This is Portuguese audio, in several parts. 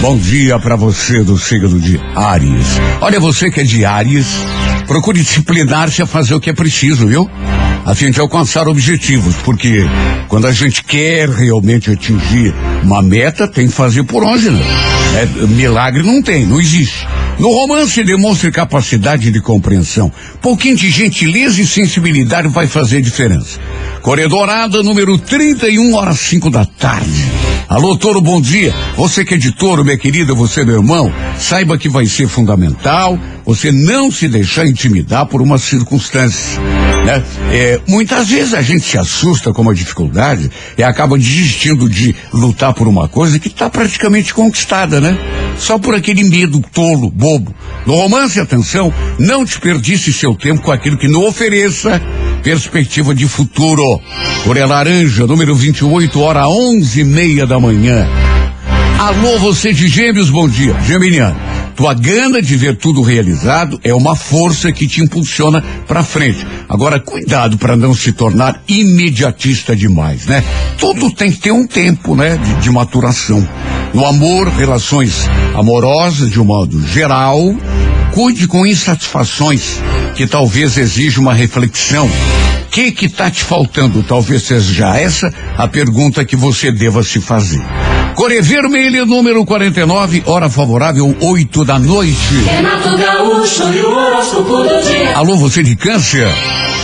Bom dia para você do signo de Ares. Olha, você que é de Ares, procure disciplinar-se a fazer o que é preciso, viu? A fim de alcançar objetivos, porque quando a gente quer realmente atingir uma meta, tem que fazer por onde, né? É, milagre não tem, não existe. No romance, demonstre capacidade de compreensão. Pouquinho de gentileza e sensibilidade vai fazer diferença. Corredorada número 31, horas 5 da tarde. Alô, Toro, bom dia. Você que é de Toro, minha querida, você meu irmão, saiba que vai ser fundamental você não se deixar intimidar por uma circunstância. Né? É, muitas vezes a gente se assusta com uma dificuldade e acaba desistindo de lutar por uma coisa que está praticamente conquistada, né? Só por aquele medo tolo, bobo. No romance, atenção, não desperdice seu tempo com aquilo que não ofereça perspectiva de futuro. Coreia Laranja, número 28, hora onze e meia da manhã. Alô, você de gêmeos, bom dia. Geminiano, tua gana de ver tudo realizado é uma força que te impulsiona para frente. Agora, cuidado para não se tornar imediatista demais, né? Tudo tem que ter um tempo, né, de, de maturação. No amor, relações amorosas de um modo geral, cuide com insatisfações que talvez exija uma reflexão. O que que tá te faltando? Talvez seja essa a pergunta que você deva se fazer. Core Vermelha, número 49, hora favorável, 8 da noite. Renato Gaúcho e o horóscopo do dia. Alô, você de câncer?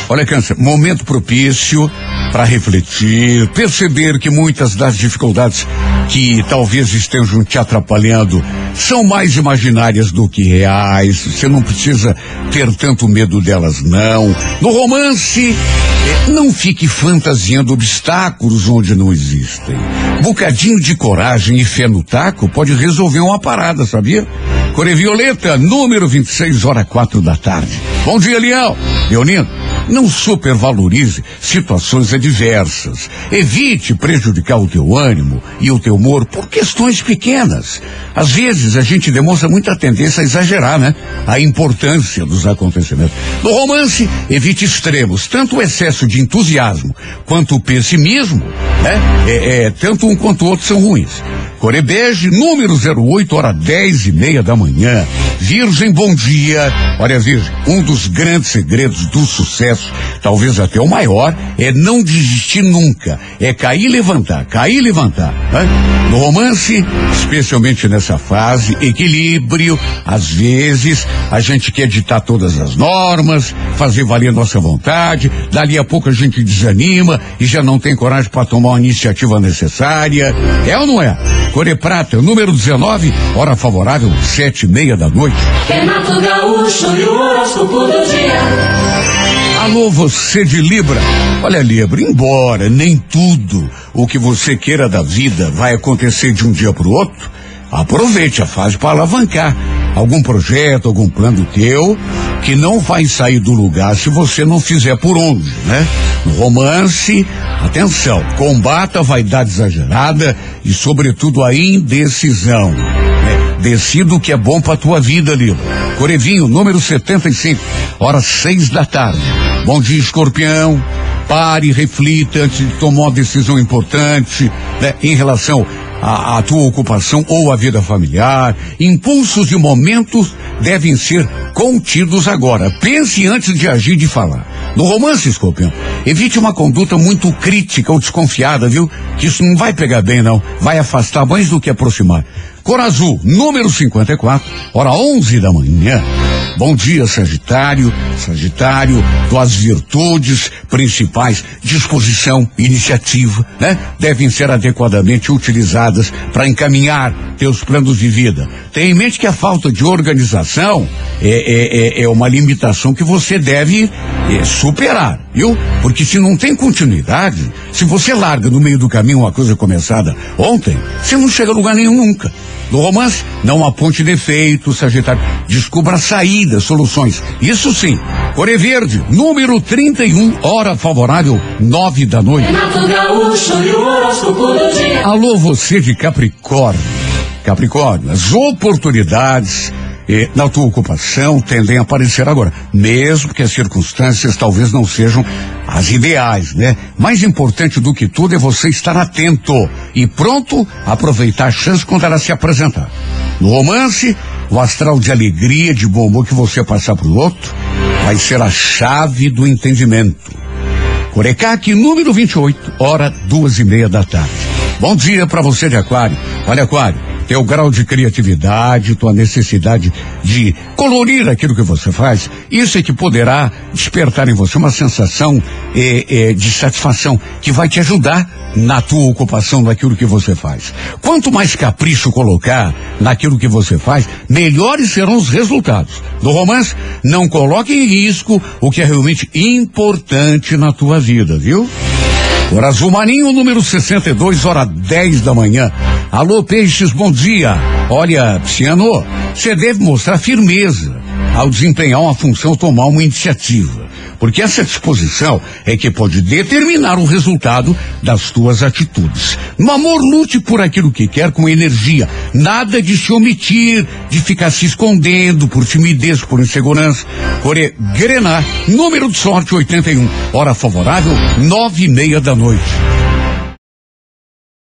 Olha, câncer, momento propício para refletir, perceber que muitas das dificuldades que talvez estejam te atrapalhando são mais imaginárias do que reais. Você não precisa ter tanto medo delas, não. No romance, eh, não fique fantasiando obstáculos onde não existem. Bocadinho de coragem e fé no taco pode resolver uma parada, sabia? Core Violeta, número 26, hora quatro da tarde. Bom dia, Leão. Leonino, não supervalorize situações adversas. Evite prejudicar o teu ânimo e o teu humor por questões pequenas. Às vezes a gente demonstra muita tendência a exagerar, né? A importância dos acontecimentos. No romance, evite extremos, tanto o excesso de entusiasmo quanto o pessimismo, né? É, é, tanto um quanto o outro são ruins. Corebege, número 08, hora 10 e meia da manhã. Virgem, bom dia. Olha, Virgem, um dos grandes segredos do sucesso, talvez até o maior, é não desistir nunca. É cair e levantar, cair e levantar. Né? No romance, especialmente nessa fase, equilíbrio. Às vezes, a gente quer ditar todas as normas, fazer valer nossa vontade. Dali a pouco a gente desanima e já não tem coragem para tomar a iniciativa necessária. É ou não é? Core Prata, número 19, hora favorável, sete e meia da noite. Renato Gaúcho e o do dia. Alô, você de Libra. Olha, Libra, embora nem tudo o que você queira da vida vai acontecer de um dia para o outro, aproveite a fase para alavancar algum projeto, algum plano teu que não vai sair do lugar se você não fizer por onde, né? No romance, atenção, combata a vaidade exagerada e, sobretudo, a indecisão. Né? Decida o que é bom pra tua vida, Lilo. Corevinho, número 75, horas seis da tarde. Bom dia, escorpião. Pare, reflita antes de tomar uma decisão importante né, em relação à, tua ocupação ou à vida familiar. Impulsos e momentos devem ser contidos agora. Pense antes de agir e de falar. No romance, escorpião, evite uma conduta muito crítica ou desconfiada, viu? Que isso não vai pegar bem, não. Vai afastar mais do que aproximar. Cor azul, número 54, hora 11 da manhã. Bom dia, Sagitário. Sagitário, tuas virtudes principais, disposição, iniciativa, né? Devem ser adequadamente utilizadas para encaminhar teus planos de vida. Tenha em mente que a falta de organização é, é, é, é uma limitação que você deve é, superar, viu? Porque se não tem continuidade, se você larga no meio do caminho uma coisa começada ontem, você não chega a lugar nenhum nunca. No romance, não aponte defeitos, Sagitário. Descubra saídas, soluções. Isso sim. Core Verde, número 31, hora favorável, nove da noite. Gaúcho. Alô, você de Capricórnio. Capricórnio, as oportunidades na tua ocupação tendem a aparecer agora, mesmo que as circunstâncias talvez não sejam as ideais, né? Mais importante do que tudo é você estar atento e pronto a aproveitar a chance quando ela se apresentar. No romance, o astral de alegria, de bom humor que você passar para o outro, vai ser a chave do entendimento. Corecaque, número 28, hora duas e meia da tarde. Bom dia para você de Aquário. Olha, Aquário, teu grau de criatividade, tua necessidade de colorir aquilo que você faz, isso é que poderá despertar em você uma sensação eh, eh, de satisfação que vai te ajudar na tua ocupação, naquilo que você faz. Quanto mais capricho colocar naquilo que você faz, melhores serão os resultados. No romance, não coloque em risco o que é realmente importante na tua vida, viu? Por Azul Marinho, número 62, hora 10 da manhã. Alô, Peixes, bom dia. Olha, Pisciano, você deve mostrar firmeza ao desempenhar uma função, tomar uma iniciativa. Porque essa disposição é que pode determinar o resultado das tuas atitudes. No amor, lute por aquilo que quer com energia. Nada de se omitir, de ficar se escondendo por timidez, por insegurança. Core Grenar, número de sorte 81. Hora favorável, nove e meia da noite.